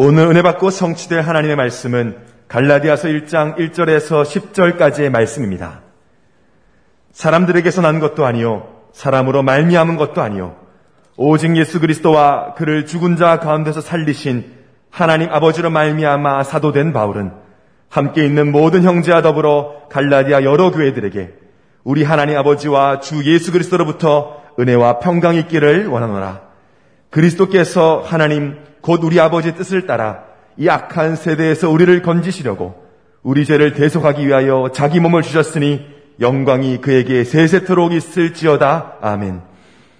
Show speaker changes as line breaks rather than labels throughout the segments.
오늘 은혜 받고 성취될 하나님의 말씀은 갈라디아서 1장 1절에서 10절까지의 말씀입니다. 사람들에게서 난 것도 아니요 사람으로 말미암은 것도 아니요 오직 예수 그리스도와 그를 죽은 자 가운데서 살리신 하나님 아버지로 말미암아 사도된 바울은 함께 있는 모든 형제와 더불어 갈라디아 여러 교회들에게 우리 하나님 아버지와 주 예수 그리스도로부터 은혜와 평강이 있기를 원하노라. 그리스도께서 하나님 곧 우리 아버지의 뜻을 따라 이 악한 세대에서 우리를 건지시려고 우리 죄를 대속하기 위하여 자기 몸을 주셨으니 영광이 그에게 세세토록 있을지어다. 아멘.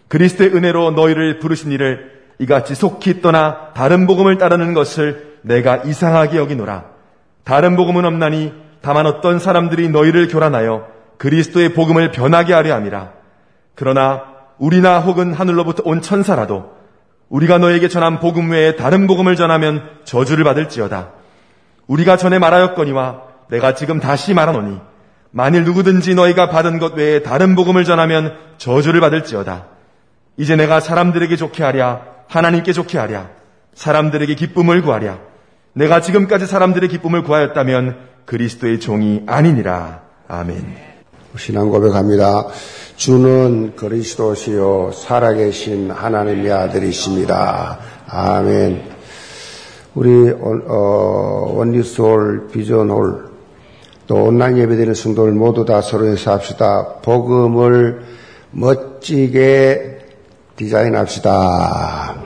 그리스도의 은혜로 너희를 부르신 이를 이같이 속히 떠나 다른 복음을 따르는 것을 내가 이상하게 여기노라. 다른 복음은 없나니 다만 어떤 사람들이 너희를 교란하여 그리스도의 복음을 변하게 하려 함이라. 그러나 우리나 혹은 하늘로부터 온 천사라도 우리가 너에게 전한 복음 외에 다른 복음을 전하면 저주를 받을지어다. 우리가 전에 말하였거니와 내가 지금 다시 말하노니 만일 누구든지 너희가 받은 것 외에 다른 복음을 전하면 저주를 받을지어다. 이제 내가 사람들에게 좋게 하랴 하나님께 좋게 하랴 사람들에게 기쁨을 구하랴 내가 지금까지 사람들의 기쁨을 구하였다면 그리스도의 종이 아니니라. 아멘.
신앙 고백합니다. 주는 그리스도시요 살아계신 하나님의 아들이십니다. 아멘. 우리 어, 원리스홀, 비전홀, 또 온라인 예배드리는 성도들 모두 다 서로에서 합시다. 복음을 멋지게 디자인합시다.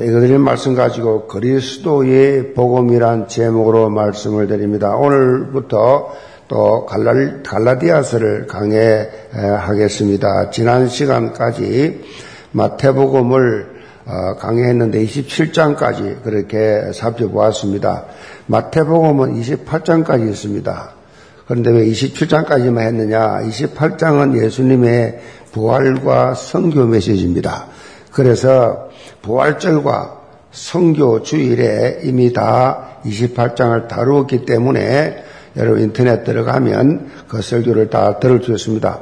이거들의 말씀 가지고 그리스도의 복음이란 제목으로 말씀을 드립니다. 오늘부터 또 갈라, 갈라 디아서를 강해하겠습니다. 지난 시간까지 마태복음을 어, 강해했는데 27장까지 그렇게 살펴보았습니다. 마태복음은 28장까지 있습니다. 그런데 왜 27장까지만 했느냐? 28장은 예수님의 부활과 성교 메시지입니다. 그래서 부활절과 성교 주일에 이미 다 28장을 다루었기 때문에 여러분 인터넷 들어가면 그 설교를 다 들을 수 있습니다.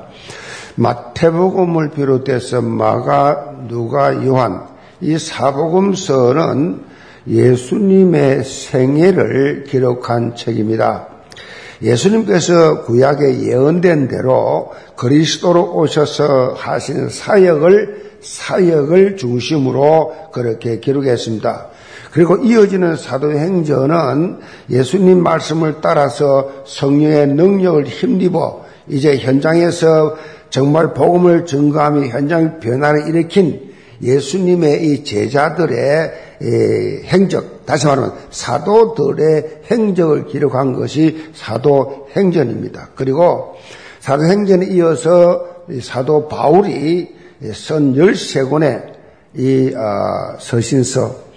마태복음을 비롯해서 마가, 누가, 요한 이 사복음서는 예수님의 생애를 기록한 책입니다. 예수님께서 구약에 예언된 대로 그리스도로 오셔서 하신 사역을 사역을 중심으로 그렇게 기록했습니다. 그리고 이어지는 사도행전은 예수님 말씀을 따라서 성령의 능력을 힘입어 이제 현장에서 정말 복음을 증거하며 현장 변화를 일으킨 예수님의 이 제자들의 행적, 다시 말하면 사도들의 행적을 기록한 것이 사도행전입니다. 그리고 사도행전에 이어서 사도 바울이 선 13권의 이 어, 서신서,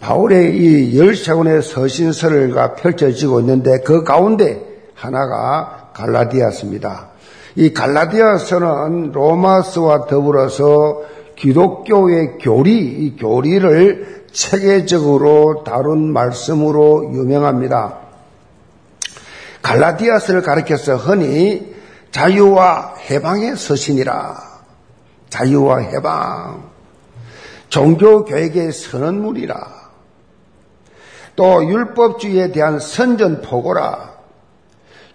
바울의 이 13권의 서신서가 펼쳐지고 있는데 그 가운데 하나가 갈라디아스입니다. 이 갈라디아서는 로마서와 더불어서 기독교의 교리, 이 교리를 체계적으로 다룬 말씀으로 유명합니다. 갈라디아스를 가리켜서 흔히 자유와 해방의 서신이라. 자유와 해방. 종교 교육의 선언물이라. 또 율법주의에 대한 선전포고라.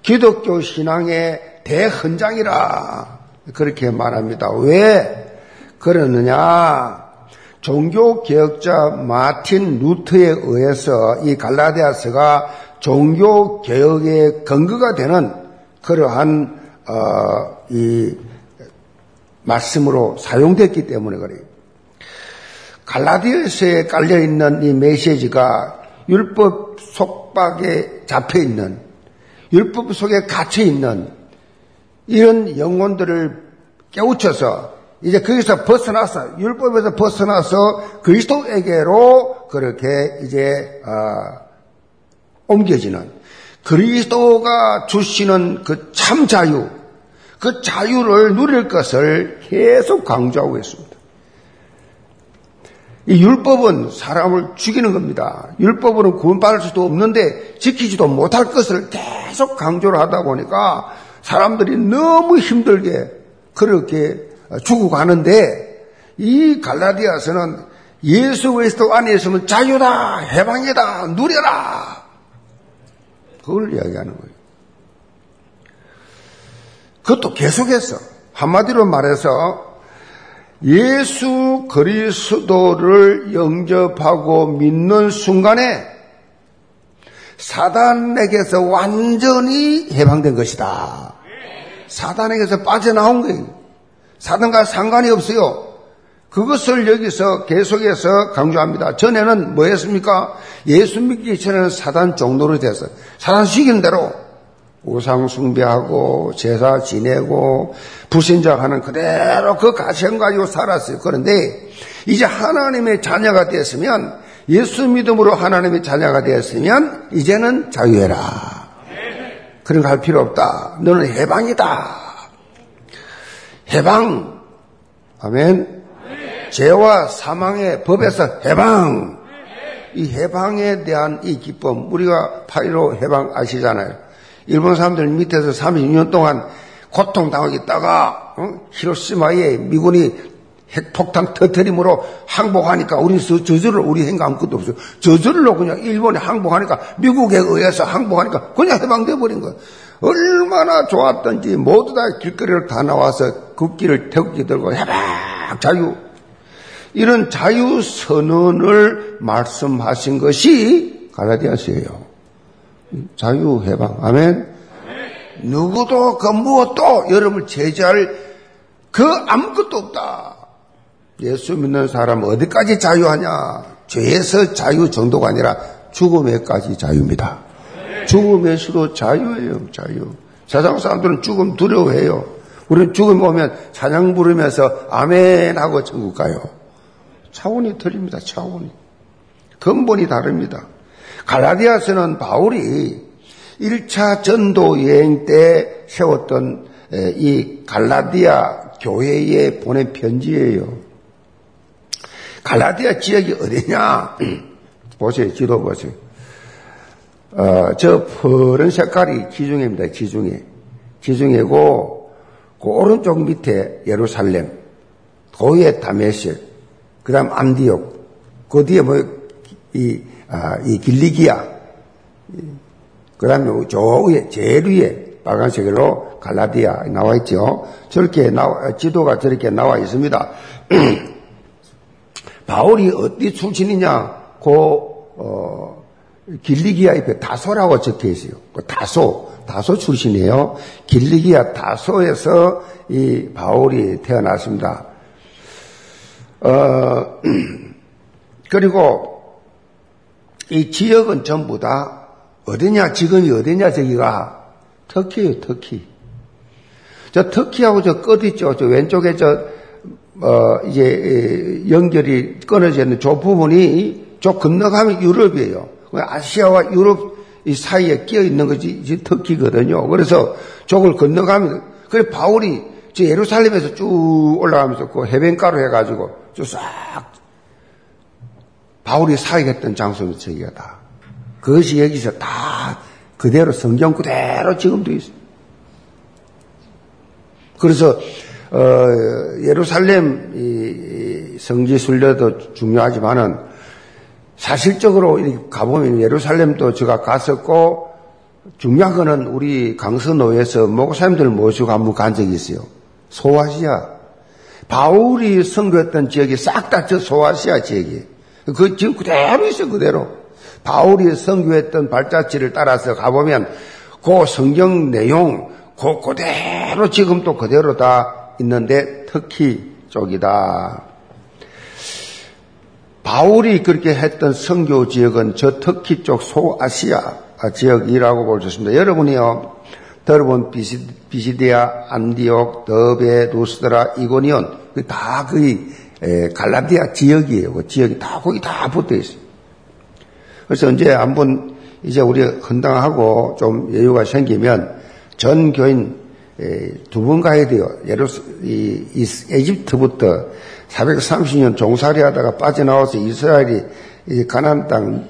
기독교 신앙의 대헌장이라. 그렇게 말합니다. 왜 그러느냐? 종교 개혁자 마틴 루트에 의해서 이 갈라디아서가 종교 개혁의 근거가 되는 그러한 어, 이 말씀으로 사용됐기 때문에 그래요. 갈라디아서에 깔려 있는 이 메시지가 율법 속박에 잡혀 있는 율법 속에 갇혀 있는 이런 영혼들을 깨우쳐서 이제 거기서 벗어나서 율법에서 벗어나서 그리스도에게로 그렇게 이제 어, 옮겨지는 그리스도가 주시는 그 참 자유, 그 자유를 누릴 것을 계속 강조하고 있습니다. 이 율법은 사람을 죽이는 겁니다. 율법으로 구원받을 수도 없는데 지키지도 못할 것을 계속 강조를 하다 보니까 사람들이 너무 힘들게 그렇게 죽어가는데 이 갈라디아서는 예수 그리스도 안에 있으면 자유다, 해방이다, 누려라. 그걸 이야기하는 거예요. 그것도 계속해서 한마디로 말해서 예수 그리스도를 영접하고 믿는 순간에 사단에게서 완전히 해방된 것이다. 사단에게서 빠져나온 거예요. 사단과 상관이 없어요. 그것을 여기서 계속해서 강조합니다. 전에는 뭐 했습니까? 예수 믿기 전에는 사단 종로로 돼서 사단 시킨 대로 우상 숭배하고 제사 지내고 불신자하는 그대로 그 가시형 가지고 살았어요. 그런데 이제 하나님의 자녀가 되었으면 예수 믿음으로 하나님의 자녀가 되었으면 이제는 자유해라. 그런 거 할 필요 없다. 너는 해방이다. 해방. 아멘. 죄와 사망의 법에서 해방. 이 해방에 대한 이 기쁨, 우리가 파이로 해방 아시잖아요. 일본 사람들 밑에서 36년 동안 고통당하고 있다가 어? 히로시마에 미군이 핵폭탄 터트림으로 항복하니까 우리 저절로 우리 행가 아무것도 없어요. 저절로 그냥 일본에 항복하니까 미국에 의해서 항복하니까 그냥 해방돼 버린 거예요. 얼마나 좋았던지 모두 다 길거리를 다 나와서 국기를 태극기 들고 해방 자유 이런 자유 선언을 말씀하신 것이 갈라디아서예요. 자유 해방 아멘. 누구도 그 무엇도 여러분을 제재할 그 아무것도 없다. 예수 믿는 사람 어디까지 자유하냐? 죄에서 자유 정도가 아니라 죽음에까지 자유입니다. 죽음에서도 자유예요, 자유. 세상 사람들은 죽음 두려워해요. 우리는 죽음 오면 찬양 부르면서 아멘 하고 천국 가요. 차원이 틀립니다, 차원이. 근본이 다릅니다. 갈라디아서는 바울이 1차 전도 여행 때 세웠던 이 갈라디아 교회에 보낸 편지예요. 갈라디아 지역이 어디냐? 보세요, 지도 보세요. 어, 저 푸른 색깔이 지중해입니다, 지중해. 지중해고, 그 오른쪽 밑에 예루살렘, 도에 다메섹, 그 다음 안디옥, 그 뒤에 뭐, 이, 아, 이 길리기아, 그 다음에 저 위에, 제일 위에 빨간색으로 갈라디아 나와 있죠. 저렇게 나와, 지도가 저렇게 나와 있습니다. 바울이 어디 출신이냐? 그, 어, 길리기아 옆에 다소라고 적혀 있어요. 그 다소, 다소 출신이에요. 길리기아 다소에서 이 바울이 태어났습니다. 어, 그리고 이 지역은 전부 다 어디냐, 지금이 어디냐, 저기가 터키예요, 터키. 저 터키하고 저 끝 있죠. 저 왼쪽에 저 어, 이제 연결이 끊어져 있는 저 부분이 저 건너가면 유럽이에요. 아시아와 유럽 이 사이에 끼어 있는 것이 터키거든요. 그래서 저걸 건너가면 그래 바울이 저 예루살렘에서 쭉 올라가면서 그 해변가로 해가지고 쭉싹 바울이 사역했던 장소는 저기가 다. 그것이 여기서 다 그대로 성경 그대로 지금도 있어요. 그래서 어, 예루살렘 성지 순례도 중요하지만은 사실적으로 가보면 예루살렘도 제가 갔었고 중요한 거는 우리 강서노에서 목사님들 모시고 한번 간 적이 있어요. 소아시아. 바울이 선교했던 지역이 싹 다 저 소아시아 지역이에요. 그 지금 그대로 있어 그대로. 바울이 선교했던 발자취를 따라서 가보면 그 성경 내용 그 그대로 지금 또 그대로 다 있는데 터키 쪽이다. 바울이 그렇게 했던 선교 지역은 저 터키 쪽 소아시아 지역이라고 볼 수 있습니다. 여러분이요, 들어본 비시디아, 안디옥, 더베, 루스드라, 이고니온, 다 거의 갈라디아 지역이에요. 그 지역이 다 거기 다 붙어 있어요. 그래서 이제 한번 이제 우리 헌당하고 좀 여유가 생기면 전 교인 두 번 가야 돼요. 예루 이, 이 에집트부터 430년 종살이 하다가 빠져나와서 이스라엘이 이 가나안 땅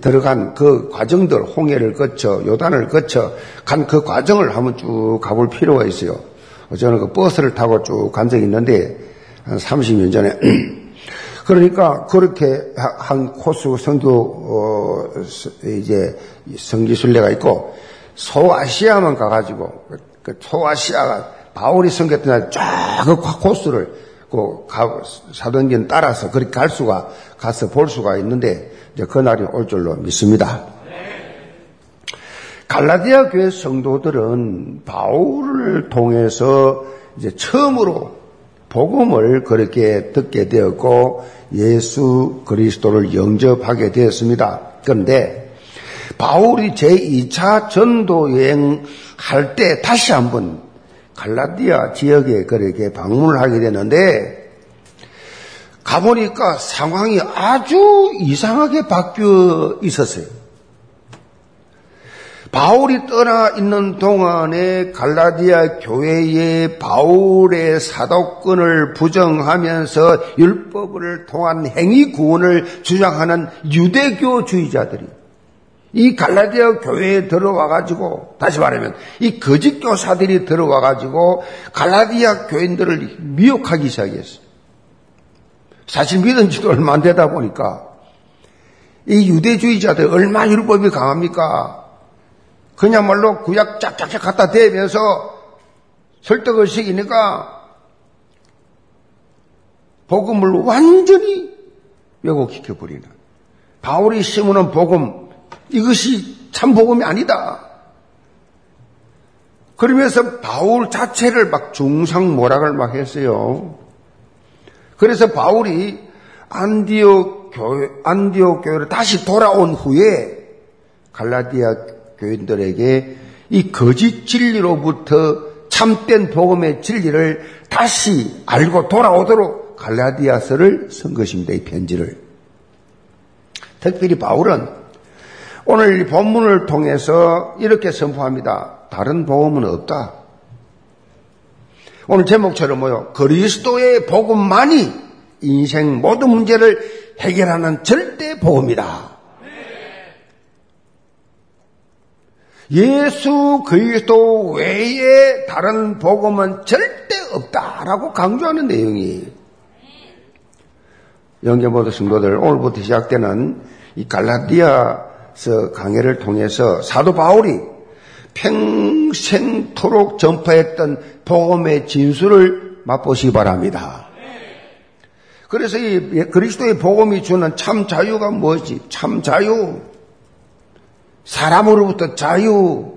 들어간 그 과정들 홍해를 거쳐 요단을 거쳐 간 그 과정을 한번 쭉 가볼 필요가 있어요. 저는 그 버스를 타고 쭉 간 적이 있는데 한 30년 전에 그러니까 그렇게 한 코스 성교 어, 이제 성지순례가 있고 소아시아만 가가지고 그 소아시아가 바울이 성겼던 날쫙그 코스를 그 사도행전 따라서 그렇게 갈 수가 가서 볼 수가 있는데 이제 그 날이 올 줄로 믿습니다. 갈라디아 교회 성도들은 바울을 통해서 이제 처음으로 복음을 그렇게 듣게 되었고 예수 그리스도를 영접하게 되었습니다. 그런데 바울이 제2차 전도 여행 할 때 다시 한번 갈라디아 지역에 그렇게 방문을 하게 되는데 가보니까 상황이 아주 이상하게 바뀌어 있었어요. 바울이 떠나 있는 동안에 갈라디아 교회의 바울의 사도권을 부정하면서 율법을 통한 행위 구원을 주장하는 유대교주의자들이 이 갈라디아 교회에 들어와 가지고 다시 말하면 이 거짓 교사들이 들어와 가지고 갈라디아 교인들을 미혹하기 시작했어요. 사실 믿은 지도 얼마 안 되다 보니까 이 유대주의자들 얼마 율법이 강합니까? 그냥말로 구약 짝짝짝 갖다 대면서 설득을 시키니까 복음을 완전히 왜곡시켜 버리는 바울이 심으는 복음 이것이 참 복음이 아니다. 그러면서 바울 자체를 막 중상 모락을 막 했어요. 그래서 바울이 안디오 교회, 안디오 교회로 다시 돌아온 후에 갈라디아 교인들에게 이 거짓 진리로부터 참된 복음의 진리를 다시 알고 돌아오도록 갈라디아서를 쓴 것입니다. 이 편지를. 특별히 바울은 오늘 이 본문을 통해서 이렇게 선포합니다. 다른 복음은 없다. 오늘 제목처럼 뭐요? 그리스도의 복음만이 인생 모든 문제를 해결하는 절대 복음이다. 예수 그리스도 외에 다른 복음은 절대 없다라고 강조하는 내용이 영계모도 성도들 오늘부터 시작되는 이 갈라디아서 강해를 통해서 사도 바울이 평생토록 전파했던 복음의 진수를 맛보시기 바랍니다. 그래서 이 그리스도의 복음이 주는 참 자유가 뭐지? 참 자유. 사람으로부터 자유,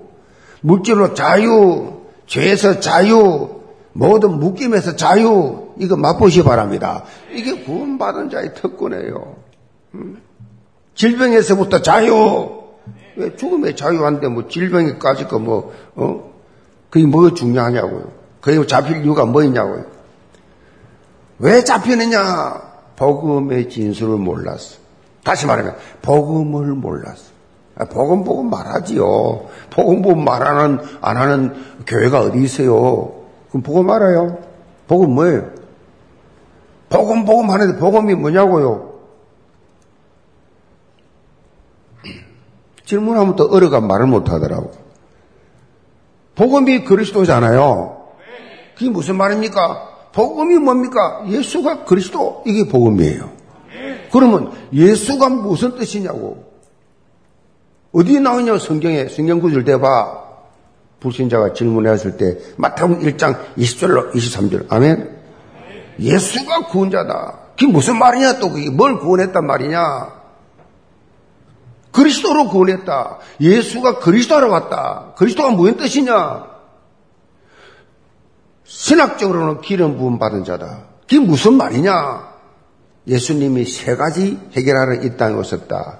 물질로 자유, 죄에서 자유, 모든 묶임에서 자유, 이거 맛보시 기 바랍니다. 이게 구원받은 자의 특권이에요. 음? 질병에서부터 자유, 왜 죽음의 자유한데 뭐 질병에까지 거 뭐, 어? 그게 뭐 중요하냐고요. 그게 잡힐 이유가 뭐 있냐고요. 왜 잡히느냐? 복음의 진술을 몰랐어. 다시 말하면, 복음을 몰랐어. 아, 복음 보고 말하지요. 복음 보고 말하는, 안 하는 교회가 어디 있어요? 그럼 보고 말아요. 복음 뭐예요? 복음, 복음 하는데 복음이 뭐냐고요? 질문하면 또 어려가 말을 못 하더라고. 복음이 그리스도잖아요. 그게 무슨 말입니까? 복음이 뭡니까? 예수가 그리스도. 이게 복음이에요. 그러면 예수가 무슨 뜻이냐고. 어디에 나오냐 성경에? 성경 구절 대봐. 불신자가 질문했을 때 마태복음 1장 20절로 23절. 아멘. 예수가 구원자다. 그게 무슨 말이냐 또 그게? 뭘 구원했단 말이냐? 그리스도로 구원했다. 예수가 그리스도로 왔다. 그리스도가 무슨 뜻이냐? 신학적으로는 기름 부음 받은 자다. 그게 무슨 말이냐? 예수님이 세 가지 해결하러 이 땅에 오셨다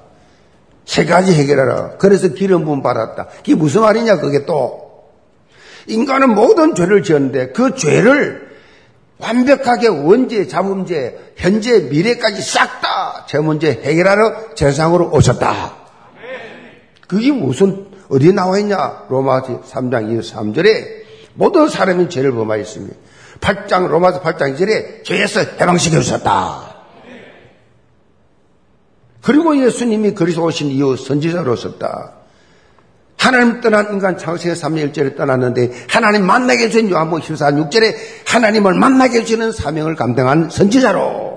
세 가지 해결하라. 그래서 기름 부음 받았다. 그게 무슨 말이냐, 그게 또. 인간은 모든 죄를 지었는데 그 죄를 완벽하게 원죄, 자범죄, 현재, 미래까지 싹 다 제 문제 해결하러 세상으로 오셨다. 그게 무슨, 어디에 나와 있냐? 로마서 3장 23절에 모든 사람이 죄를 범하였습니다. 8장, 로마서 8장 2절에 죄에서 해방시켜 주셨다. 그리고 예수님이 그리스도 오신 이후 선지자로 썼다. 하나님 떠난 인간 창세기 3년 1절에 떠났는데 하나님 만나게 해주신 요한복 14 6절에 하나님을 만나게 해주는 사명을 감당한 선지자로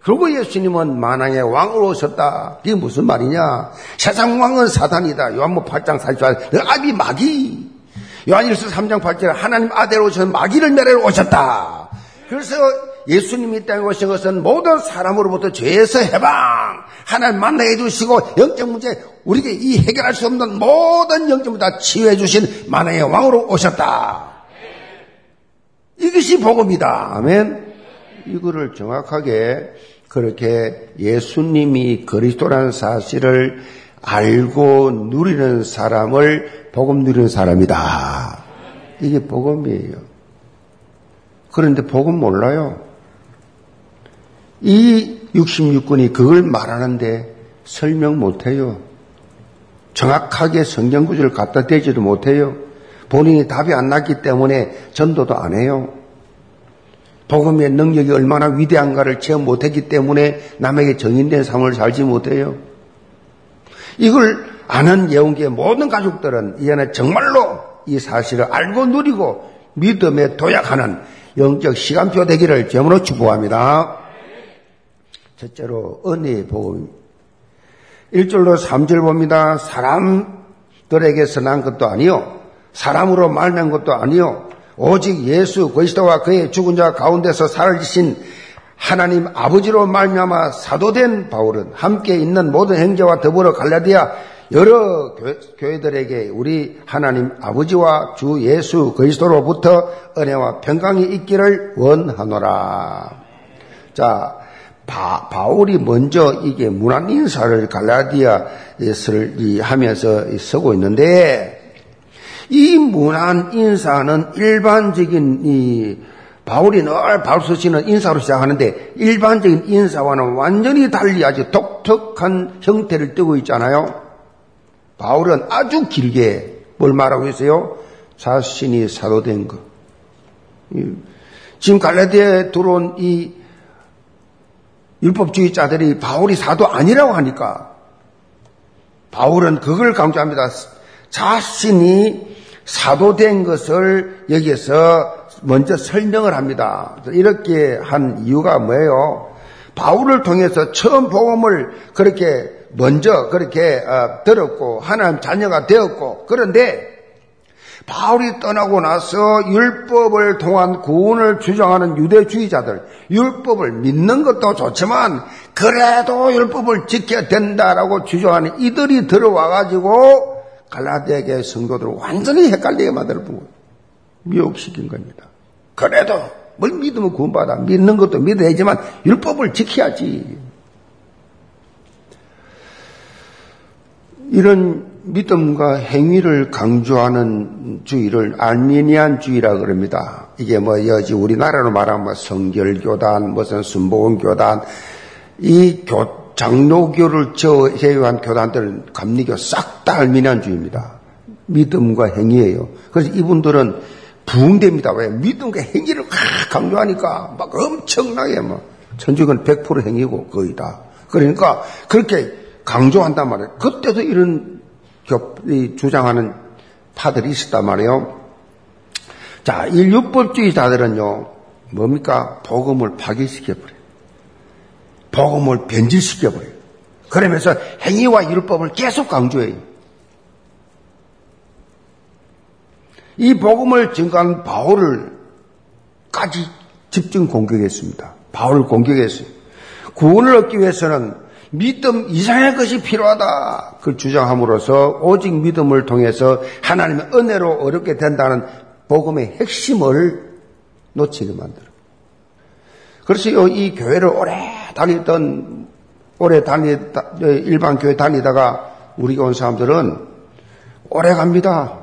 그리고 예수님은 만왕의 왕으로 오셨다. 이게 무슨 말이냐? 세상 왕은 사단이다. 요한복 8장 44절. 너 아비 마귀. 요한일서 3장 8절. 하나님 아들 오셔서 마귀를 멸하러 오셨다. 그래서 예수님이 이 땅에 오신 것은 모든 사람으로부터 죄에서 해방, 하나님 만나게 해주시고 영적 문제 우리에게 이 해결할 수 없는 모든 영적 문제 다 치유해 주신 만왕의 왕으로 오셨다. 이것이 복음이다. 아멘. 이거를 정확하게 그렇게 예수님이 그리스도라는 사실을 알고 누리는 사람을 복음 누리는 사람이다. 이게 복음이에요. 그런데 복음 몰라요. 이 66군이 그걸 말하는데 설명 못해요. 정확하게 성경 구절을 갖다 대지도 못해요. 본인이 답이 안 났기 때문에 전도도 안 해요. 복음의 능력이 얼마나 위대한가를 체험 못했기 때문에 남에게 정인된 삶을 살지 못해요. 이걸 아는 예언계의 모든 가족들은 이 안에 정말로 이 사실을 알고 누리고 믿음에 도약하는 영적 시간표 되기를 점으로 축복합니다. 첫째로 은혜의 복음. 1절로 3절 봅니다. 사람들에게서 난 것도 아니요. 사람으로 말한 것도 아니요. 오직 예수 그리스도와 그의 죽은 자 가운데서 살아지신 하나님 아버지로 말미암아 사도된 바울은 함께 있는 모든 행제와 더불어 갈라디아 여러 교회들에게 우리 하나님 아버지와 주 예수 그리스도로부터 은혜와 평강이 있기를 원하노라. 자, 바, 바울이 먼저 이게 문안 인사를 갈라디아에서 하면서 쓰고 있는데 이 문안 인사는 일반적인 이 바울이 늘 바울 서시는 인사로 시작하는데 일반적인 인사와는 완전히 달리 아주 독특한 형태를 띠고 있잖아요. 바울은 아주 길게 뭘 말하고 있어요? 자신이 사도된 것. 지금 갈라디아에 들어온 이 율법주의자들이 바울이 사도 아니라고 하니까 바울은 그걸 강조합니다. 자신이 사도된 것을 여기에서 먼저 설명을 합니다. 이렇게 한 이유가 뭐예요? 바울을 통해서 처음 복음을 그렇게 먼저 그렇게 어, 들었고 하나님 자녀가 되었고 그런데 바울이 떠나고 나서 율법을 통한 구원을 주장하는 유대주의자들, 율법을 믿는 것도 좋지만 그래도 율법을 지켜야 된다라고 주장하는 이들이 들어와가지고 갈라디아계 성도들을 완전히 헷갈리게 거예요. 미혹시킨 겁니다. 그래도 뭘 믿으면 구원받아. 믿는 것도 믿어야지만 율법을 지켜야지. 이런 믿음과 행위를 강조하는 주의를 알미니안 주의라 그럽니다. 이게 뭐 여지 우리나라로 말하면 뭐 성결교단, 무슨 순복음교단, 이 교, 장로교를 제외한 교단들은 감리교 싹 다 알미니안 주의입니다. 믿음과 행위예요. 그래서 이분들은 부흥됩니다. 왜? 믿음과 행위를 강조하니까 막 엄청나게 뭐 천주교는 100% 행위고 거의 다. 그러니까 그렇게 강조한단 말이에요. 그때도 이런 주장하는 파들이 있었단 말이에요. 자, 인류법주의자들은요, 뭡니까? 복음을 파괴시켜버려요. 복음을 변질시켜버려요. 그러면서 행위와 율법을 계속 강조해요. 이 복음을 증거한 바울을까지 집중 공격했습니다. 바울을 공격했어요. 구원을 얻기 위해서는 믿음 이상의 것이 필요하다. 그 주장함으로써 오직 믿음을 통해서 하나님의 은혜로 어렵게 된다는 복음의 핵심을 놓치게 만들어. 그래서 이 교회를 오래 다니던, 오래 다니, 일반 교회 다니다가 우리 온 사람들은 오래 갑니다.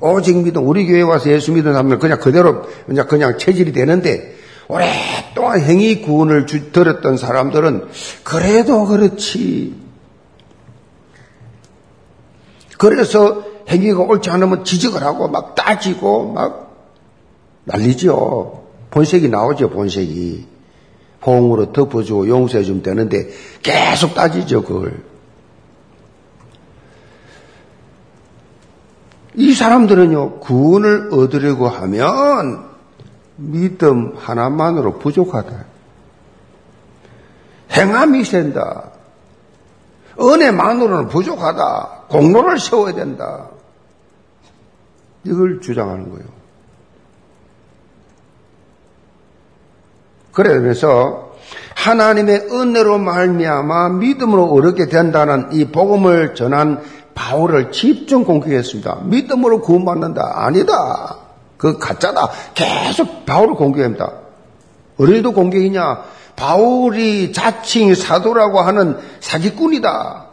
오직 믿음, 우리 교회 와서 예수 믿는 사람들 그냥 그대로 그냥, 그냥 체질이 되는데 오랫동안 행위 구원을 주, 들었던 사람들은 그래도 그렇지. 그래서 행위가 옳지 않으면 지적을 하고 막 따지고 막 난리죠. 본색이 나오죠, 본색이. 호응으로 덮어주고 용서해주면 되는데 계속 따지죠, 그걸. 이 사람들은요, 구원을 얻으려고 하면 믿음 하나만으로 부족하다. 행함이 된다. 은혜만으로는 부족하다. 공로를 세워야 된다. 이걸 주장하는 거예요. 그러면서 하나님의 은혜로 말미암아 믿음으로 얻게 된다는 이 복음을 전한 바울을 집중 공격했습니다. 믿음으로 구원받는다. 아니다. 그 가짜다. 계속 바울을 공격합니다. 어디도 공격이냐? 바울이 자칭 사도라고 하는 사기꾼이다.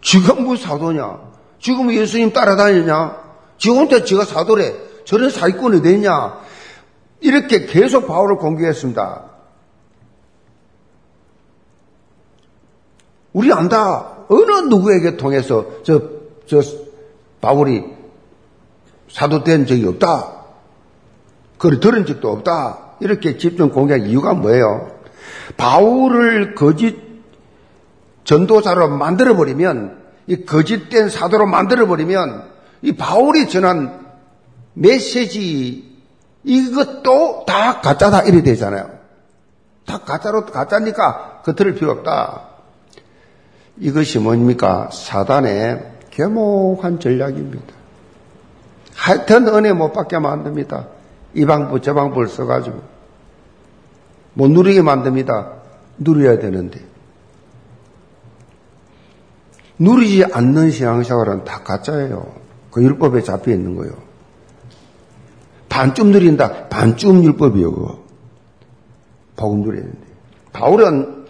지금 무슨 사도냐? 지금 예수님 따라다니냐? 지금한테 지가 사도래. 저런 사기꾼이 되냐? 이렇게 계속 바울을 공격했습니다. 우리 안다. 어느 누구에게 통해서 저, 저, 바울이 사도된 적이 없다. 그걸 들은 적도 없다. 이렇게 집중 공개한 이유가 뭐예요? 바울을 거짓 전도자로 만들어버리면, 이 거짓된 사도로 만들어버리면, 이 바울이 전한 메시지, 이것도 다 가짜다. 이래 되잖아요. 다 가짜로, 가짜니까 그 들을 필요 없다. 이것이 뭡니까? 사단의 개목한 전략입니다. 하여튼 은혜 못 받게 만듭니다. 이 방법, 저 방법을 써가지고. 못 누리게 만듭니다. 누려야 되는데. 누리지 않는 신앙생활은 다 가짜예요. 그 율법에 잡혀 있는 거예요. 반쯤 누린다. 반쯤 율법이요, 그거. 복음 누려야 되는데. 바울은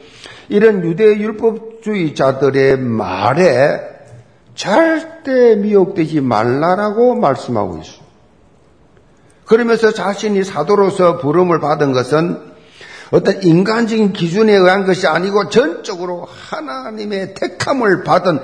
이런 유대 율법주의자들의 말에 절 대 미혹되지 말라라고 말씀하고 있습니다. 그러면서 자신이 사도로서 부름을 받은 것은 어떤 인간적인 기준에 의한 것이 아니고 전적으로 하나님의 택함을 받은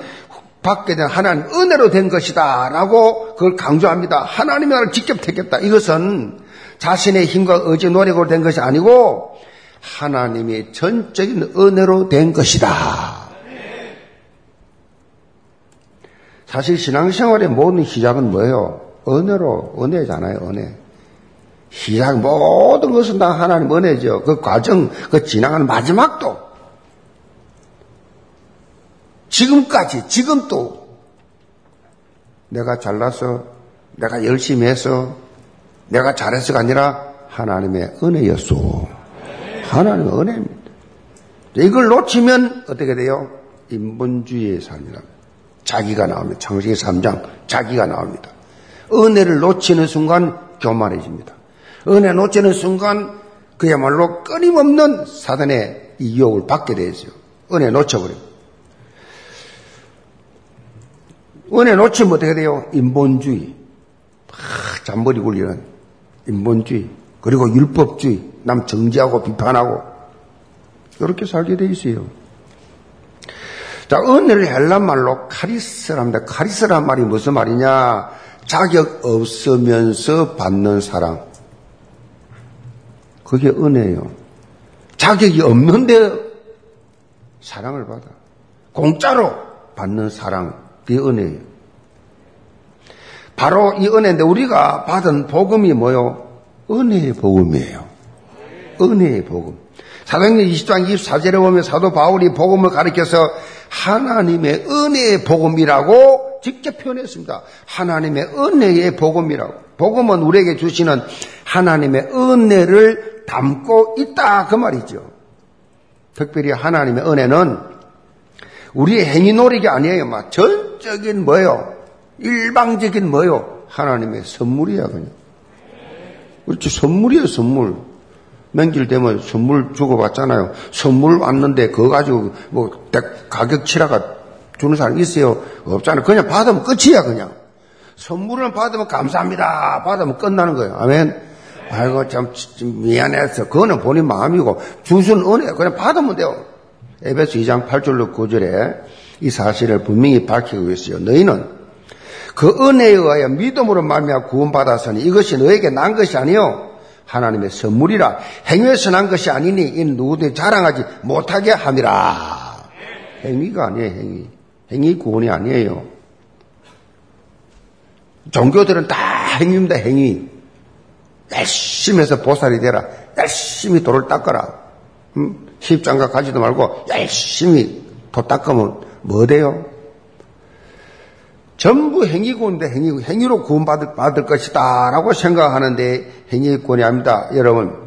받게 된 하나님 은혜로 된 것이다라고 그걸 강조합니다. 하나님이 나를 직접 택했다. 이것은 자신의 힘과 의지 노력으로 된 것이 아니고 하나님의 전적인 은혜로 된 것이다. 사실 신앙생활의 모든 시작은 뭐예요? 은혜로, 은혜잖아요, 은혜. 시작, 모든 것은 다 하나님 은혜죠. 그 과정, 그 지나가는 마지막도. 지금까지, 지금도 내가 잘나서, 내가 열심히 해서, 내가 잘해서가 아니라 하나님의 은혜였소. 하나님의 은혜입니다. 이걸 놓치면 어떻게 돼요? 인본주의의 삶이라. 자기가 나옵니다. 창세기 3장 자기가 나옵니다. 은혜를 놓치는 순간 교만해집니다. 은혜 놓치는 순간 그야말로 끊임없는 사단의 유혹을 받게 되죠. 은혜 놓쳐버려요. 은혜 놓치면 어떻게 돼요? 인본주의. 아, 잔머리 굴리는 인본주의. 그리고 율법주의, 남 정지하고 비판하고 이렇게 살게 돼 있어요. 자, 은혜를 헬란 말로 카리스랍니다. 카리스란 말이 무슨 말이냐? 자격 없으면서 받는 사랑. 그게 은혜예요. 자격이 없는데 사랑을 받아. 공짜로 받는 사랑. 그게 은혜예요. 바로 이 은혜인데 우리가 받은 복음이 뭐요? 은혜의 복음이에요. 은혜의 복음. 사도행전 20장 24절에 보면 사도 바울이 복음을 가리켜서 하나님의 은혜의 복음이라고 직접 표현했습니다. 하나님의 은혜의 복음이라고. 복음은 우리에게 주시는 하나님의 은혜를 담고 있다. 그 말이죠. 특별히 하나님의 은혜는 우리의 행위 노력이 아니에요. 막 전적인 뭐요? 일방적인 뭐요? 하나님의 선물이야, 그냥. 그렇지, 선물이에요, 선물. 맹길 되면 선물 주고 받잖아요. 선물 왔는데 그거 가지고 뭐 가격 치라가 주는 사람 있어요? 없잖아요. 그냥 받으면 끝이야, 그냥. 선물을 받으면 감사합니다. 받으면 끝나는 거예요. 아멘. 아이고, 참, 미안해서. 그거는 본인 마음이고, 주순 은혜, 그냥 받으면 돼요. 에베스 2장 8절로 9절에 이 사실을 분명히 밝히고 있어요. 너희는 그 은혜에 의하여 믿음으로 말미암아 구원받았으니 이것이 너에게 난 것이 아니요 하나님의 선물이라 행위에서 난 것이 아니니 이 누구도 자랑하지 못하게 함이라. 행위가 아니에요, 행위. 행위 구원이 아니에요. 종교들은 다 행위입니다, 행위. 열심히 해서 보살이 되라. 열심히 돌을 닦아라. 음, 십장가 가지도 말고 열심히 도 닦으면 뭐 돼요? 전부 행위군데 행위, 행위로 구원받을 받을 것이다 라고 생각하는데 행위권이 아닙니다. 여러분,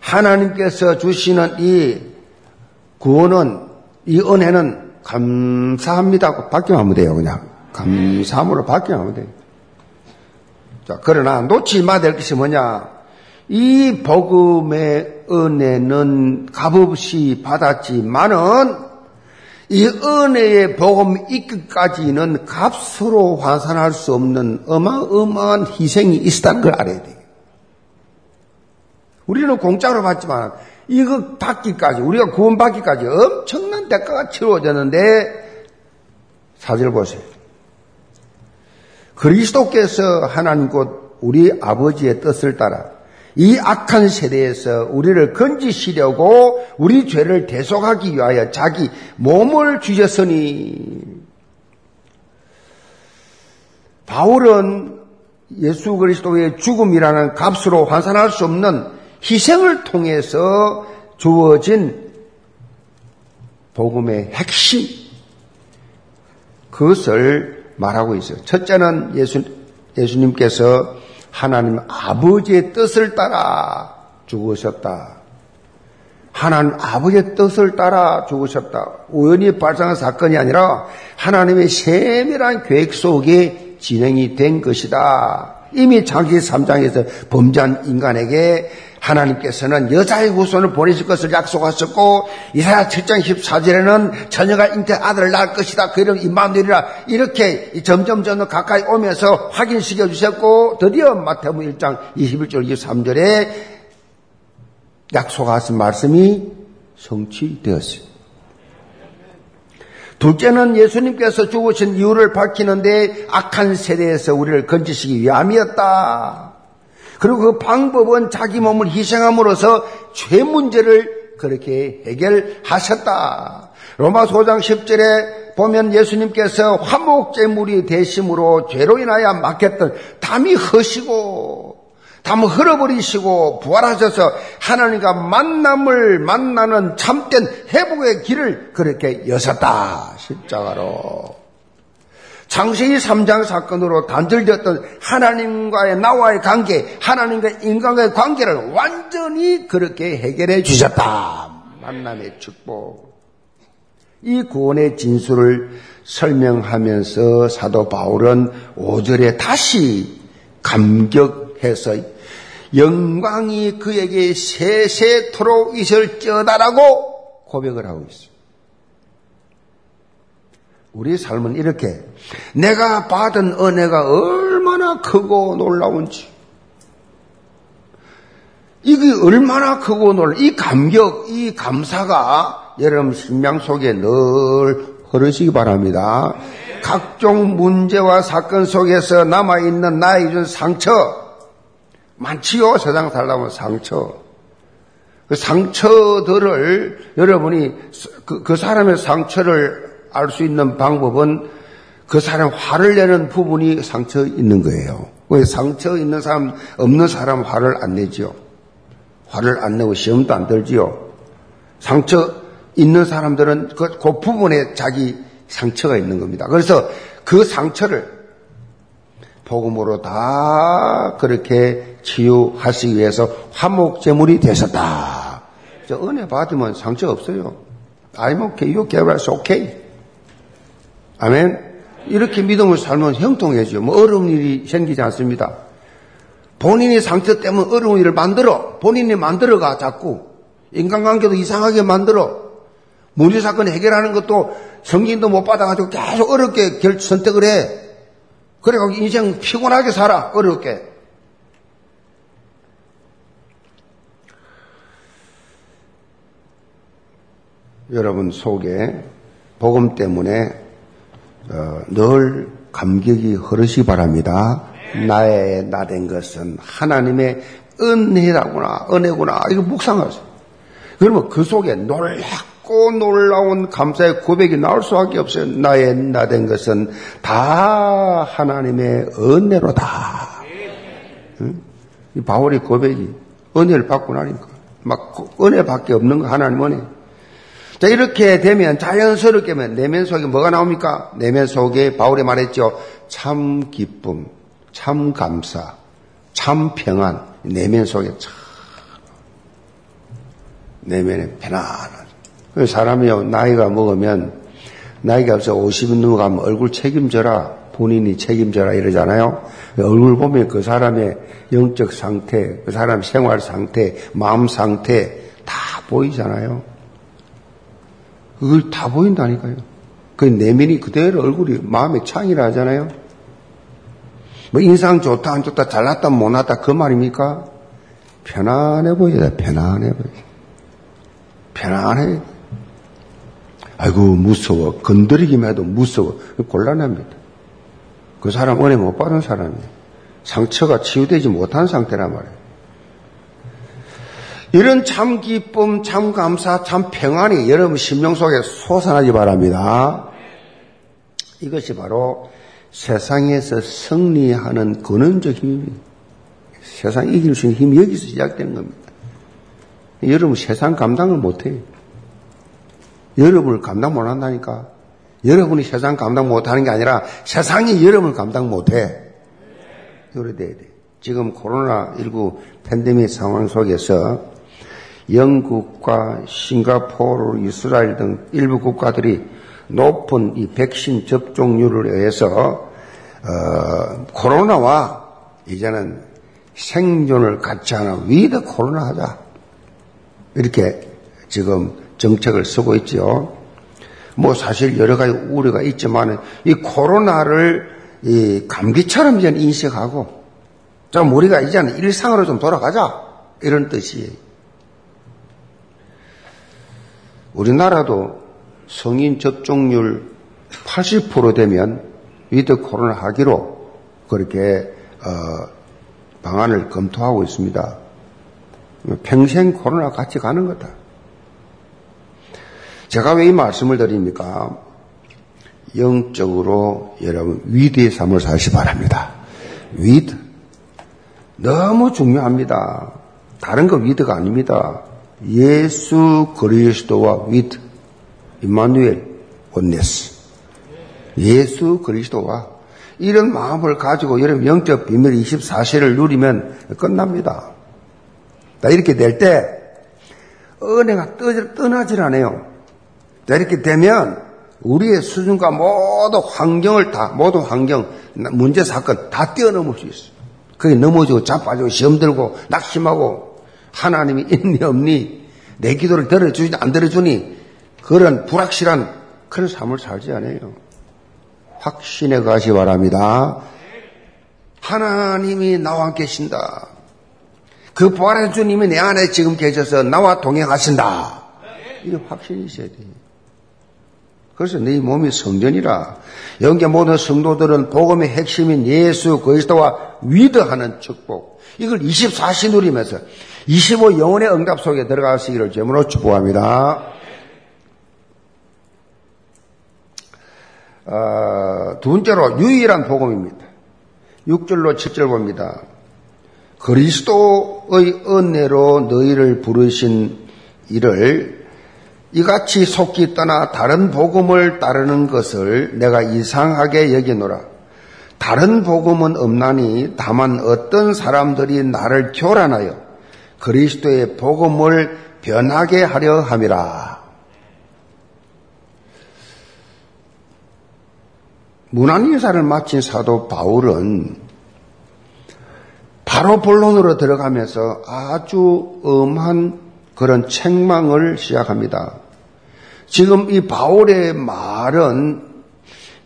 하나님께서 주시는 이 구원은, 이 은혜는 감사합니다. 받기만 하면 돼요, 그냥. 감사함으로 받기만 하면 돼요. 자, 그러나 놓치지 말아야 될 것이 뭐냐? 이 복음의 은혜는 값없이 받았지만은 이 은혜의 복음 이끝까지는 값으로 환산할 수 없는 어마어마한 희생이 있었다는 걸 알아야 돼요. 우리는 공짜로 받지만 이거 받기까지 우리가 구원받기까지 엄청난 대가가 치루어졌는데 사절 보세요. 그리스도께서 하나님 곧 우리 아버지의 뜻을 따라 이 악한 세대에서 우리를 건지시려고 우리 죄를 대속하기 위하여 자기 몸을 주셨으니 바울은 예수 그리스도의 죽음이라는 값으로 환산할 수 없는 희생을 통해서 주어진 복음의 핵심 그것을 말하고 있어요. 첫째는 예수, 예수님께서 하나님 아버지의 뜻을 따라 죽으셨다. 하나님 아버지의 뜻을 따라 죽으셨다. 우연히 발생한 사건이 아니라 하나님의 세밀한 계획 속에 진행이 된 것이다. 이미 장기 3장에서 범죄한 인간에게 하나님께서는 여자의 후손을 보내실 것을 약속하셨고 이사야 7장 14절에는 자녀가 잉태 아들을 낳을 것이다. 그 이름 임마누엘이라 이렇게 점점 점점 가까이 오면서 확인시켜 주셨고 드디어 마태복음 1장 21절 23절에 약속하신 말씀이 성취되었습니다. 둘째는 예수님께서 죽으신 이유를 밝히는데 악한 세대에서 우리를 건지시기 위함이었다. 그리고 그 방법은 자기 몸을 희생함으로써 죄 문제를 그렇게 해결하셨다. 로마서 5장 10절에 보면 예수님께서 화목제물이 대심으로 죄로 인하여 막혔던 담이 허시고 담 흘어버리시고 부활하셔서 하나님과 만남을 만나는 참된 회복의 길을 그렇게 여셨다. 십자가로. 장세기 3장 사건으로 단절되었던 하나님과의 나와의 관계, 하나님과 인간과의 관계를 완전히 그렇게 해결해 주셨다. 만남의 축복. 이 구원의 진술을 설명하면서 사도 바울은 5절에 다시 감격해서 영광이 그에게 세세토록 있을지어다라고 고백을 하고 있습니다. 우리 삶은 이렇게. 내가 받은 은혜가 얼마나 크고 놀라운지. 이게 얼마나 크고 놀라 이 감격, 이 감사가 여러분 심령 속에 늘 흐르시기 바랍니다. 각종 문제와 사건 속에서 남아있는 나의 준 상처. 많지요 세상 살다 보면 상처. 그 상처들을 여러분이 그, 그 사람의 상처를 알 수 있는 방법은 그 사람 화를 내는 부분이 상처 있는 거예요. 왜 상처 있는 사람, 없는 사람 화를 안 내지요? 화를 안 내고 시험도 안 들지요? 상처 있는 사람들은 그, 그 부분에 자기 상처가 있는 겁니다. 그래서 그 상처를 복음으로 다 그렇게 치유하시기 위해서 화목제물이 되셨다. 은혜 받으면 상처 없어요. I'm okay, you get us okay. 아멘. 이렇게 믿음을 살면 형통해져요. 뭐 어려운 일이 생기지 않습니다. 본인이 상처 때문에 어려운 일을 만들어. 본인이 만들어가 자꾸. 인간관계도 이상하게 만들어. 문제 사건 해결하는 것도 성진도 못 받아가지고 계속 어렵게 결, 선택을 해. 그래가지고 인생 피곤하게 살아. 어렵게. 여러분 속에 복음 때문에 어, 늘 감격이 흐르시 바랍니다. 나의 나된 것은 하나님의 은혜라구나, 은혜구나. 이거 묵상하세요. 그러면 그 속에 놀랍고 놀라운 감사의 고백이 나올 수밖에 없어요. 나의 나된 것은 다 하나님의 은혜로다. 응? 이 바울의 고백이 은혜를 받고 나니까 막 은혜밖에 없는 거 하나님 은혜. 자, 이렇게 되면 자연스럽게 내면 속에 뭐가 나옵니까? 내면 속에 바울이 말했죠. 참 기쁨, 참 감사, 참 평안. 내면 속에 참, 내면에 편안한. 사람이 나이가 먹으면, 나이가 없어 50이 넘어가면 얼굴 책임져라. 본인이 책임져라 이러잖아요. 얼굴 보면 그 사람의 영적 상태, 그 사람 생활 상태, 마음 상태 다 보이잖아요. 그걸 다 보인다니까요. 그 내면이 그대로 얼굴이 마음의 창이라 하잖아요. 뭐 인상 좋다 안 좋다 잘났다 못났다 그 말입니까? 편안해 보여야 편안해 보여. 편안해. 아이고 무서워. 건드리기만 해도 무서워. 곤란합니다. 그 사람 은혜 못 받은 사람이에요. 상처가 치유되지 못한 상태란 말이에요. 이런 참 기쁨, 참 감사, 참 평안이 여러분 심령 속에 솟아나지 바랍니다. 이것이 바로 세상에서 승리하는 근원적 힘입니다. 세상 이길 수 있는 힘이 여기서 시작되는 겁니다. 여러분 세상 감당을 못해요. 여러분을 감당 못한다니까. 여러분이 세상 감당 못하는 게 아니라 세상이 여러분을 감당 못해. 그래 돼야 돼. 지금 코로나19 팬데믹 상황 속에서 영국과 싱가포르, 이스라엘 등 일부 국가들이 높은 이 백신 접종률을 의해서 어, 코로나와 이제는 생존을 같이 하는 위드 코로나 하자 이렇게 지금 정책을 쓰고 있죠. 뭐 사실 여러 가지 우려가 있지만 이 코로나를 이 감기처럼 이제 인식하고 좀 우리가 이제는 일상으로 좀 돌아가자 이런 뜻이에요. 우리나라도 성인 접종률 80% 되면 위드 코로나 하기로 그렇게 어, 방안을 검토하고 있습니다. 평생 코로나 같이 가는 거다. 제가 왜 이 말씀을 드립니까? 영적으로 여러분 with의 삶을 사시 바랍니다. with 너무 중요합니다. 다른 거 with가 아닙니다. 예수 그리스도와 with 임마누엘 oneness 예수 그리스도와 이런 마음을 가지고 여러분 영적 비밀 24시를 누리면 끝납니다. 나 이렇게 될 때 은혜가 떠나질 않아요. 이렇게 되면 우리의 수준과 모든 환경을 다, 모든 환경, 문제, 사건 다 뛰어넘을 수 있어요. 그게 넘어지고 자빠지고 시험 들고 낙심하고 하나님이 있니 없니 내 기도를 들어주니 안 들어주니 그런 불확실한 그런 삶을 살지 않아요. 확신에 가시 바랍니다. 하나님이 나와 계신다. 그 부활한 주님이 내 안에 지금 계셔서 나와 동행하신다. 이런 확신이 있어야 돼요. 그래서 네 몸이 성전이라. 여기 모든 성도들은 복음의 핵심인 예수 그리스도와 위드하는 축복. 이걸 24시 누리면서 25 영혼의 응답 속에 들어가시기를 제물로 축복합니다. 어, 두 번째로 유일한 복음입니다. 6절로 7절 봅니다. 그리스도의 은혜로 너희를 부르신 이를 이같이 속기 떠나 다른 복음을 따르는 것을 내가 이상하게 여기노라. 다른 복음은 없나니 다만 어떤 사람들이 나를 교란하여 그리스도의 복음을 변하게 하려 함이라. 문안인사를 마친 사도 바울은 바로 본론으로 들어가면서 아주 엄한 그런 책망을 시작합니다. 지금 이 바울의 말은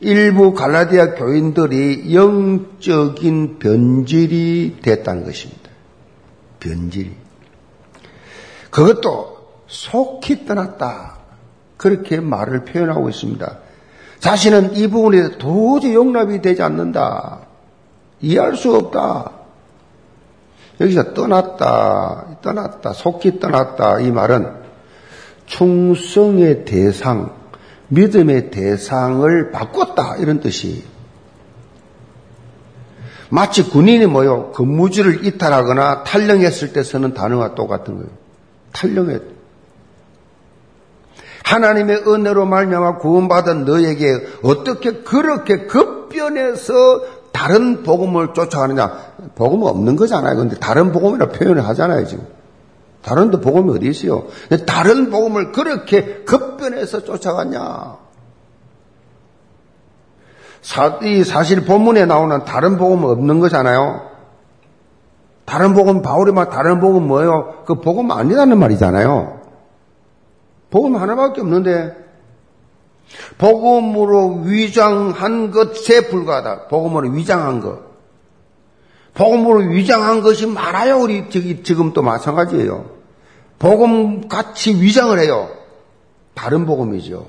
일부 갈라디아 교인들이 영적인 변질이 됐다는 것입니다. 변질. 그것도 속히 떠났다. 그렇게 말을 표현하고 있습니다. 자신은 이 부분에 도저히 용납이 되지 않는다. 이해할 수 없다. 여기서 떠났다, 떠났다, 속히 떠났다. 이 말은 충성의 대상, 믿음의 대상을 바꿨다. 이런 뜻이. 마치 군인이 뭐요? 근무지를 이탈하거나 탈령했을 때 쓰는 단어와 똑같은 거예요. 탈령해. 하나님의 은혜로 말미암아 구원받은 너에게 어떻게 그렇게 급변해서 다른 복음을 쫓아가느냐? 복음은 없는 거잖아요. 근데 다른 복음이라 표현을 하잖아요, 지금. 다른 데 복음이 어디 있어요? 다른 복음을 그렇게 급변해서 쫓아갔냐? 사, 이 사실 본문에 나오는 다른 복음은 없는 거잖아요. 다른 복음, 바울이 막 다른 복음 뭐예요? 그 복음 아니라는 말이잖아요. 복음 하나밖에 없는데, 복음으로 위장한 것에 불과하다. 복음으로 위장한 것. 복음으로 위장한 것이 많아요. 우리 지금 또 마찬가지예요. 복음 같이 위장을 해요. 다른 복음이죠.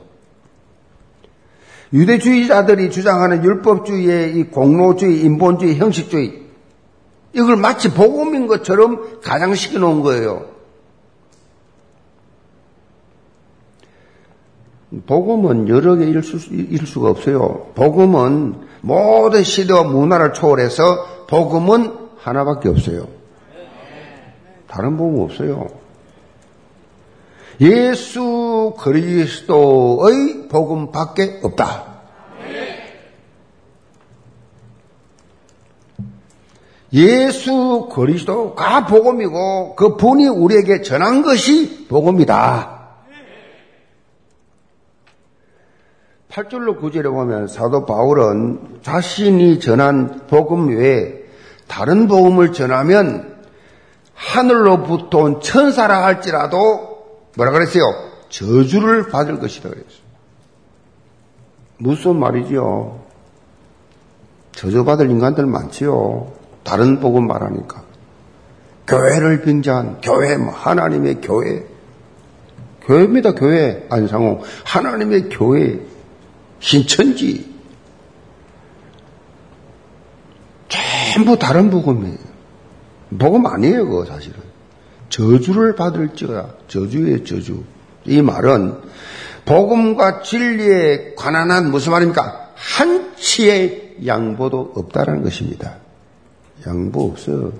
유대주의자들이 주장하는 율법주의의 이 공로주의, 인본주의, 형식주의 이걸 마치 복음인 것처럼 가장시켜 놓은 거예요. 복음은 여러 개일 수, 가 없어요. 복음은 모든 시대와 문화를 초월해서 복음은 하나밖에 없어요. 다른 복음 없어요. 예수 그리스도의 복음밖에 없다. 예수 그리스도가 복음이고 그 분이 우리에게 전한 것이 복음이다. 8절로 9절에 보면 사도 바울은 자신이 전한 복음 외에 다른 복음을 전하면 하늘로부터 온 천사라 할지라도 뭐라 그랬어요? 저주를 받을 것이다 그랬어요. 무슨 말이지요? 저주받을 인간들 많지요. 다른 복음 말하니까. 교회를 빙자한 교회, 뭐 하나님의 교회. 교회입니다, 교회. 안상호. 하나님의 교회. 신천지. 전부 다른 복음이에요. 복음 아니에요, 그거 사실은. 저주를 받을지어다. 저주의 저주. 이 말은 복음과 진리에 관한 한 무슨 말입니까? 한치의 양보도 없다라는 것입니다. 양보 없어요.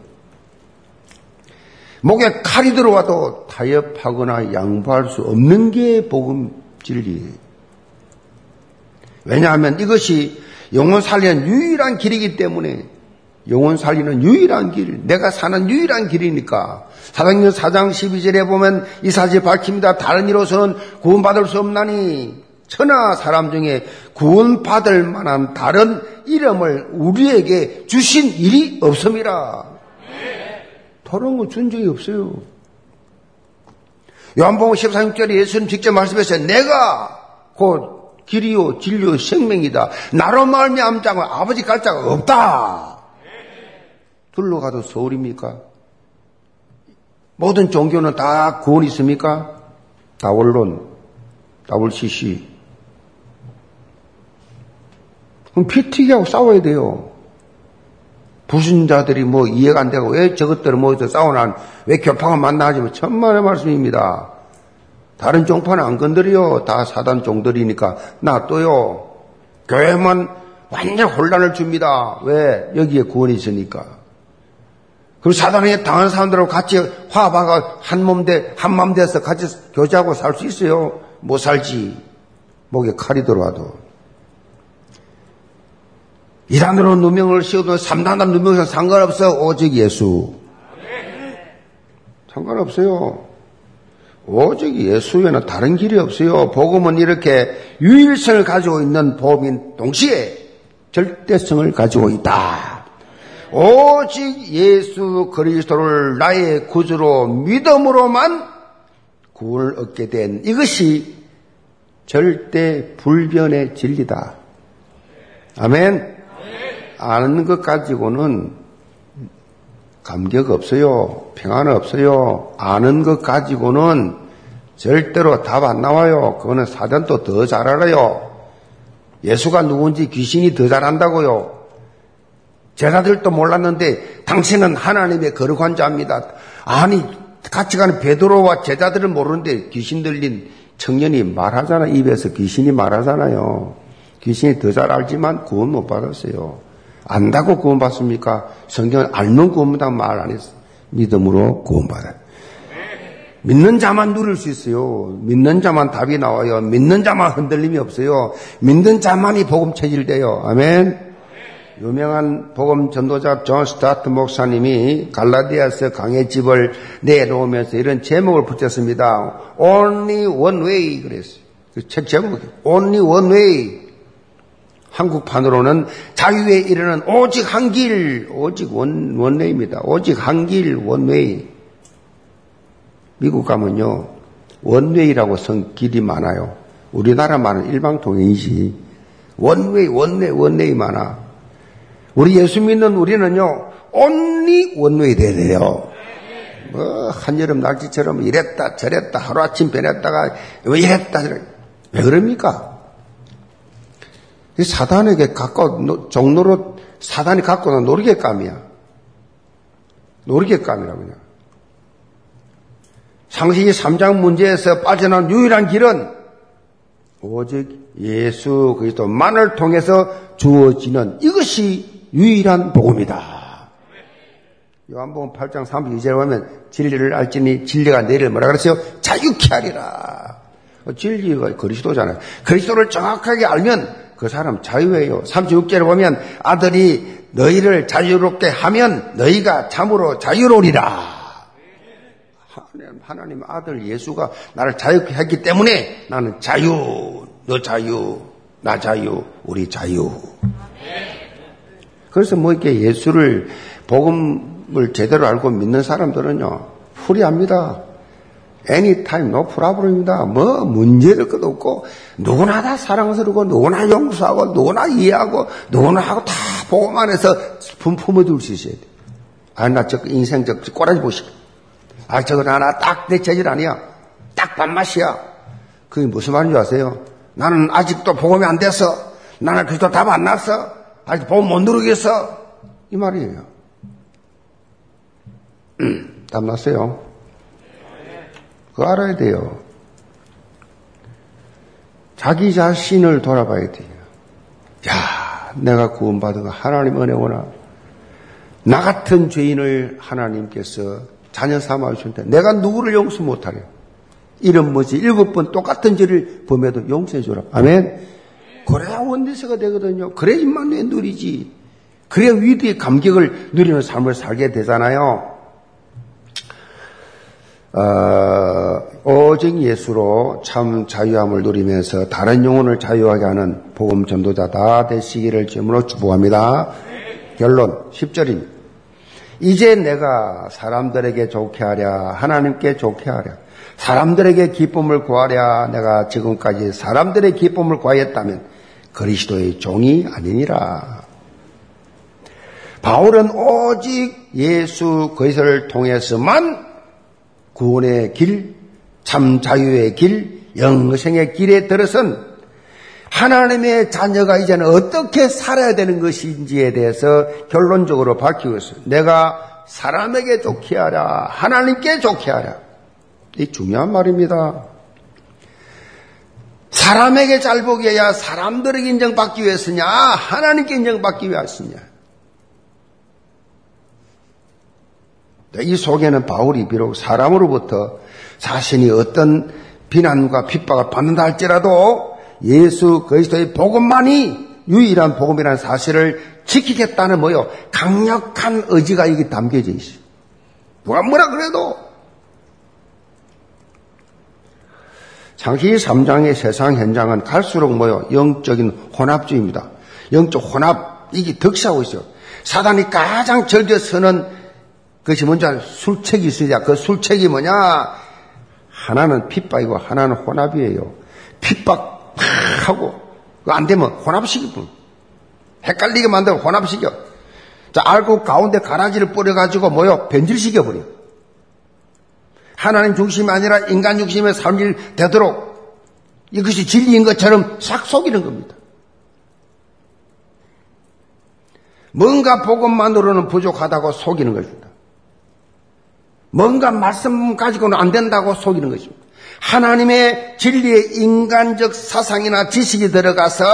목에 칼이 들어와도 타협하거나 양보할 수 없는 게 복음 진리예요. 왜냐하면 이것이 영혼 살리는 유일한 길이기 때문에 영혼 살리는 유일한 길, 내가 사는 유일한 길이니까. 사도행전 4장 12절에 보면 이 사실이 밝힙니다. 다른 이로서는 구원받을 수 없나니 천하 사람 중에 구원받을 만한 다른 이름을 우리에게 주신 일이 없습니다. 다른 거 준 적이 없어요. 요한복음 14절에 예수님 직접 말씀하셨어요. 내가 곧 길이요 진리요 생명이다. 나로 말미암 자고 아버지 갈 자가 없다. 둘러가도 서울입니까? 모든 종교는 다 구원이 있습니까? 다 원론, WCC, 그럼 피 튀기하고 싸워야 돼요. 부신자들이 뭐 이해가 안 되고 왜 저것들은 뭐서 싸우나 왜 교파가 만나지 뭐 천만의 말씀입니다. 다른 종파는 안 건드려요. 다 사단 종들이니까 놔둬요. 교회만 완전 혼란을 줍니다. 왜? 여기에 구원이 있으니까. 그리고 사단에 당한 사람들하고 같이 화합하고 한몸 돼, 한맘 돼서 같이 교제하고 살 수 있어요. 못 살지. 목에 칼이 들어와도. 이단으로 누명을 씌워도 삼단으로 누명을 상관없어요. 오직 예수. 상관없어요. 오직 예수 외에는 다른 길이 없어요. 복음은 이렇게 유일성을 가지고 있는 복음인 동시에 절대성을 가지고 있다. 오직 예수 그리스도를 나의 구주로 믿음으로만 구원을 얻게 된 이것이 절대 불변의 진리다. 아멘. 아는 것 가지고는 감격 없어요. 평안 없어요. 아는 것 가지고는 절대로 답 안 나와요. 그거는 사단도 더 잘 알아요. 예수가 누군지 귀신이 더 잘한다고요. 제자들도 몰랐는데 당신은 하나님의 거룩한 자입니다. 아니 같이 가는 베드로와 제자들은 모르는데 귀신 들린 청년이 말하잖아. 입에서 귀신이 말하잖아요. 귀신이 더 잘 알지만 구원 못 받았어요. 안다고 구원받습니까? 성경은 알면 구원받다고 말 안 했어. 믿음으로 구원받아요. 믿는 자만 누릴 수 있어요. 믿는 자만 답이 나와요. 믿는 자만 흔들림이 없어요. 믿는 자만이 복음 체질돼요. 아멘. 유명한 복음 전도자 존 스타트 목사님이 갈라디아서 강의 집을 내놓으면서 이런 제목을 붙였습니다. Only one way 그랬어요. 그 책 제목이 Only one way. 한국판으로는 자유에 이르는 오직 한 길, 오직 one, one way입니다. 오직 한 길, one way. 미국 가면요, 원웨이라고 성 길이 많아요. 우리나라 말은 일방통행이지. 원웨이, 원웨이, 원웨이 많아. 우리 예수 믿는 우리는요, 온리 원웨이 돼야 돼요. 뭐, 한여름 날씨처럼 이랬다, 저랬다, 하루아침 변했다가, 왜 이랬다, 저랬다. 왜 그럽니까? 사단에게 갖고, 종로로 사단이 갖고 는 놀이개감이야. 놀이개감이라고 그냥. 상식이 3장 문제에서 빠져난 유일한 길은 오직 예수 그리스도만을 통해서 주어지는 이것이 유일한 복음이다. 요한복음 8장 32절에 보면 진리를 알지니 진리가 내를 뭐라 그랬어요? 자유케 하리라. 진리가 그리스도잖아요. 그리스도를 정확하게 알면 그 사람 자유예요. 36절에 보면 아들이 너희를 자유롭게 하면 너희가 참으로 자유로리라. 하나님 아들 예수가 나를 자유케 했기 때문에 나는 자유, 너 자유, 나 자유, 우리 자유. 그래서 뭐 이렇게 예수를 복음을 제대로 알고 믿는 사람들은요 풀이합니다. Anytime no problem입니다. 뭐 문제될 것도 없고 누구나 다 사랑스럽고 누구나 용서하고 누구나 이해하고 누구나 하고 다 복음 안에서 품품어둘 수 있어야 돼. 아 나 저 인생적 꼬라지 보시고 아 저거 하나 딱 내 체질 아니야. 딱 밥맛이야. 그게 무슨 말인지 아세요? 나는 아직도 복음이 안 됐어. 나는 그리스도 답안 났어. 아직 복음 못 누르겠어. 이 말이에요. 답 났어요? 그거 알아야 돼요. 자기 자신을 돌아봐야 돼요. 야, 내가 구원받은 거 하나님 은혜구나. 나 같은 죄인을 하나님께서 자녀 삼아 주신다. 내가 누구를 용서 못하려. 이름 뭐지? 일곱 번 똑같은 죄를 범해도 용서해 주라. 아멘. 그래야 원대세가 되거든요. 그래 임만누에 누리지. 그래야 위대의 감격을 누리는 삶을 살게 되잖아요. 어, 오직 예수로 참 자유함을 누리면서 다른 영혼을 자유하게 하는 복음 전도자 다 되시기를 주으로 축복합니다. 결론 10절입니다. 이제 내가 사람들에게 좋게 하랴 하나님께 좋게 하랴 사람들에게 기쁨을 구하랴 내가 지금까지 사람들의 기쁨을 구하였다면 그리스도의 종이 아니니라. 바울은 오직 예수 그리스도를 통해서만 구원의 길, 참 자유의 길, 영생의 길에 들어선 하나님의 자녀가 이제는 어떻게 살아야 되는 것인지에 대해서 결론적으로 밝히고 있어요. 내가 사람에게 좋게 하라, 하나님께 좋게 하라. 이 중요한 말입니다. 사람에게 잘 보기야 사람들에게 인정받기 위해서냐? 하나님께 인정받기 위해서냐? 이 속에는 바울이 비록 사람으로부터 자신이 어떤 비난과 핍박을 받는다 할지라도 예수 그리스도의 복음만이 유일한 복음이라는 사실을 지키겠다는 뭐요? 강력한 의지가 이게 담겨져 있어요. 누가 뭐라 그래도 창세기 3장의 세상 현장은 갈수록 뭐요? 영적인 혼합주의입니다. 영적 혼합, 이게 득세하고 있어요. 사단이 가장 절대 쓰는 것이 뭔지 알 술책이 있어야 그 술책이 뭐냐? 하나는 핍박이고 하나는 혼합이에요. 핍박하고, 안 되면 혼합시키고, 헷갈리게 만들고 혼합시켜. 자, 알고 가운데 가라지를 뿌려가지고 뭐요? 변질시켜버려. 하나님 중심이 아니라 인간 중심의 삶이 되도록 이것이 진리인 것처럼 싹 속이는 겁니다. 뭔가 복음만으로는 부족하다고 속이는 것입니다. 뭔가 말씀 가지고는 안 된다고 속이는 것입니다. 하나님의 진리의 인간적 사상이나 지식이 들어가서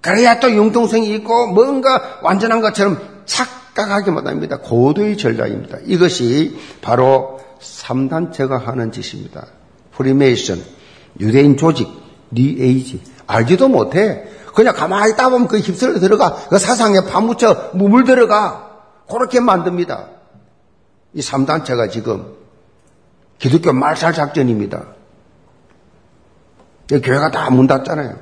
그래야 또 융통성이 있고 뭔가 완전한 것처럼 착각하게 만듭니다. 고도의 전략입니다. 이것이 바로 3단체가 하는 짓입니다. 프리메이슨, 유대인 조직, 뉴에이지. 알지도 못해. 그냥 가만히 있다 보면 그 휩쓸려 들어가. 그 사상에 파묻혀 무물 들어가. 그렇게 만듭니다. 이 3단체가 지금 기독교 말살 작전입니다. 교회가 다 문 닫잖아요.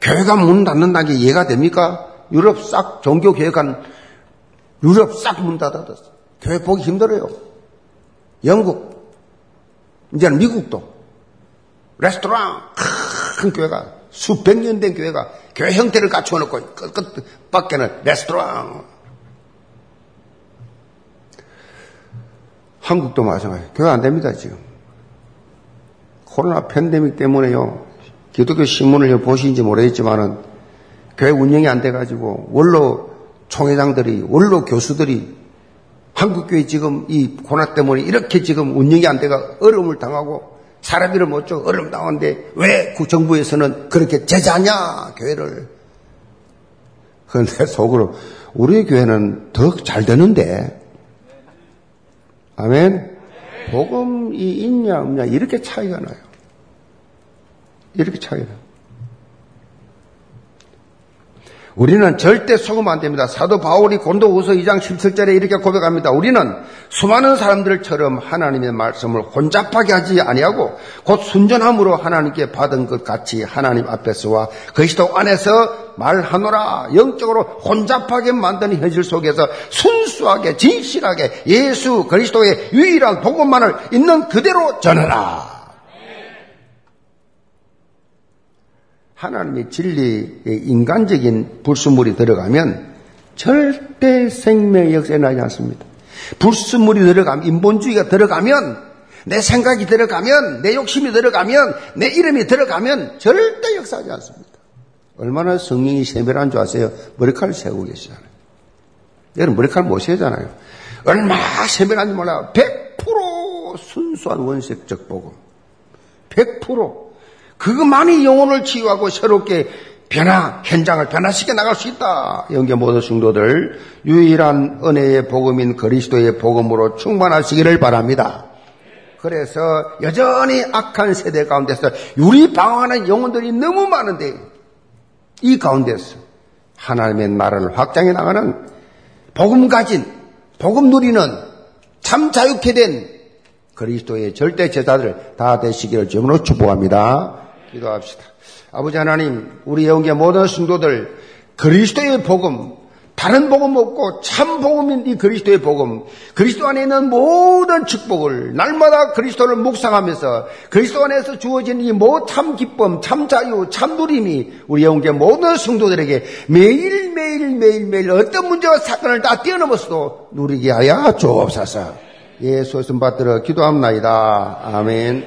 교회가 문 닫는다는 게 이해가 됩니까? 유럽 싹 종교 교회관 유럽 싹 문 닫아뒀어. 교회 보기 힘들어요. 영국, 이제는 미국도 레스토랑 큰 교회가 수백 년 된 교회가 교회 형태를 갖추어 놓고 끝 밖에는 레스토랑. 한국도 마찬가지. 교회 안 됩니다 지금. 코로나 팬데믹 때문에요. 기독교 신문을 보시는지 모르겠지만은 교회 운영이 안 돼가지고 원로 총회장들이 원로 교수들이 한국교회 지금 이 코로나 때문에 이렇게 지금 운영이 안 돼가 어려움을 당하고 사람들을 못 줘. 어려움 당하는데 왜 정부에서는 그렇게 제자냐, 교회를. 그런데 속으로 우리 교회는 더 잘 되는데. 아멘. 복음이 있냐, 없냐, 이렇게 차이가 나요. 이렇게 차이가 나요. 우리는 절대 속으면 안 됩니다. 사도 바울이 곤도후서 2장 17절에 이렇게 고백합니다. 우리는 수많은 사람들처럼 하나님의 말씀을 혼잡하게 하지 아니하고 곧 순전함으로 하나님께 받은 것 같이 하나님 앞에서와 그리스도 안에서 말하노라 영적으로 혼잡하게 만드는 현실 속에서 순수하게 진실하게 예수 그리스도의 유일한 복음만을 있는 그대로 전하라. 하나님의 진리의 인간적인 불순물이 들어가면 절대 생명의 역사에 나지 않습니다. 불순물이 들어가면, 인본주의가 들어가면, 내 생각이 들어가면, 내 욕심이 들어가면, 내 이름이 들어가면 절대 역사하지 않습니다. 얼마나 성령이 세밀한 줄 아세요? 머리칼을 세우고 계시잖아요. 여러분 머리칼 못 세잖아요. 얼마나 세밀한지 몰라요. 100% 순수한 원색적 복음. 100% 그것만이 영혼을 치유하고 새롭게 변화, 현장을 변화시켜 나갈 수 있다. 영계 모든 성도들 유일한 은혜의 복음인 그리스도의 복음으로 충만하시기를 바랍니다. 그래서 여전히 악한 세대 가운데서 유리 방황하는 영혼들이 너무 많은데 이 가운데서 하나님의 나라를 확장해 나가는 복음 가진 복음 누리는 참 자유케 된 그리스도의 절대 제자들 다 되시기를 주문으로 축복합니다. 기도합시다. 아버지 하나님, 우리 영계 모든 성도들 그리스도의 복음, 다른 복음 없고 참 복음인 이 그리스도의 복음, 그리스도 안에 있는 모든 축복을 날마다 그리스도를 묵상하면서 그리스도 안에서 주어진 이 모참 기쁨, 참 자유, 참 누림이 우리 영계 모든 성도들에게 매일 매일 매일 매일 어떤 문제와 사건을 다 뛰어넘어서도 누리게 하여 주옵소서. 예수의 손 받들어 기도합니다. 아멘.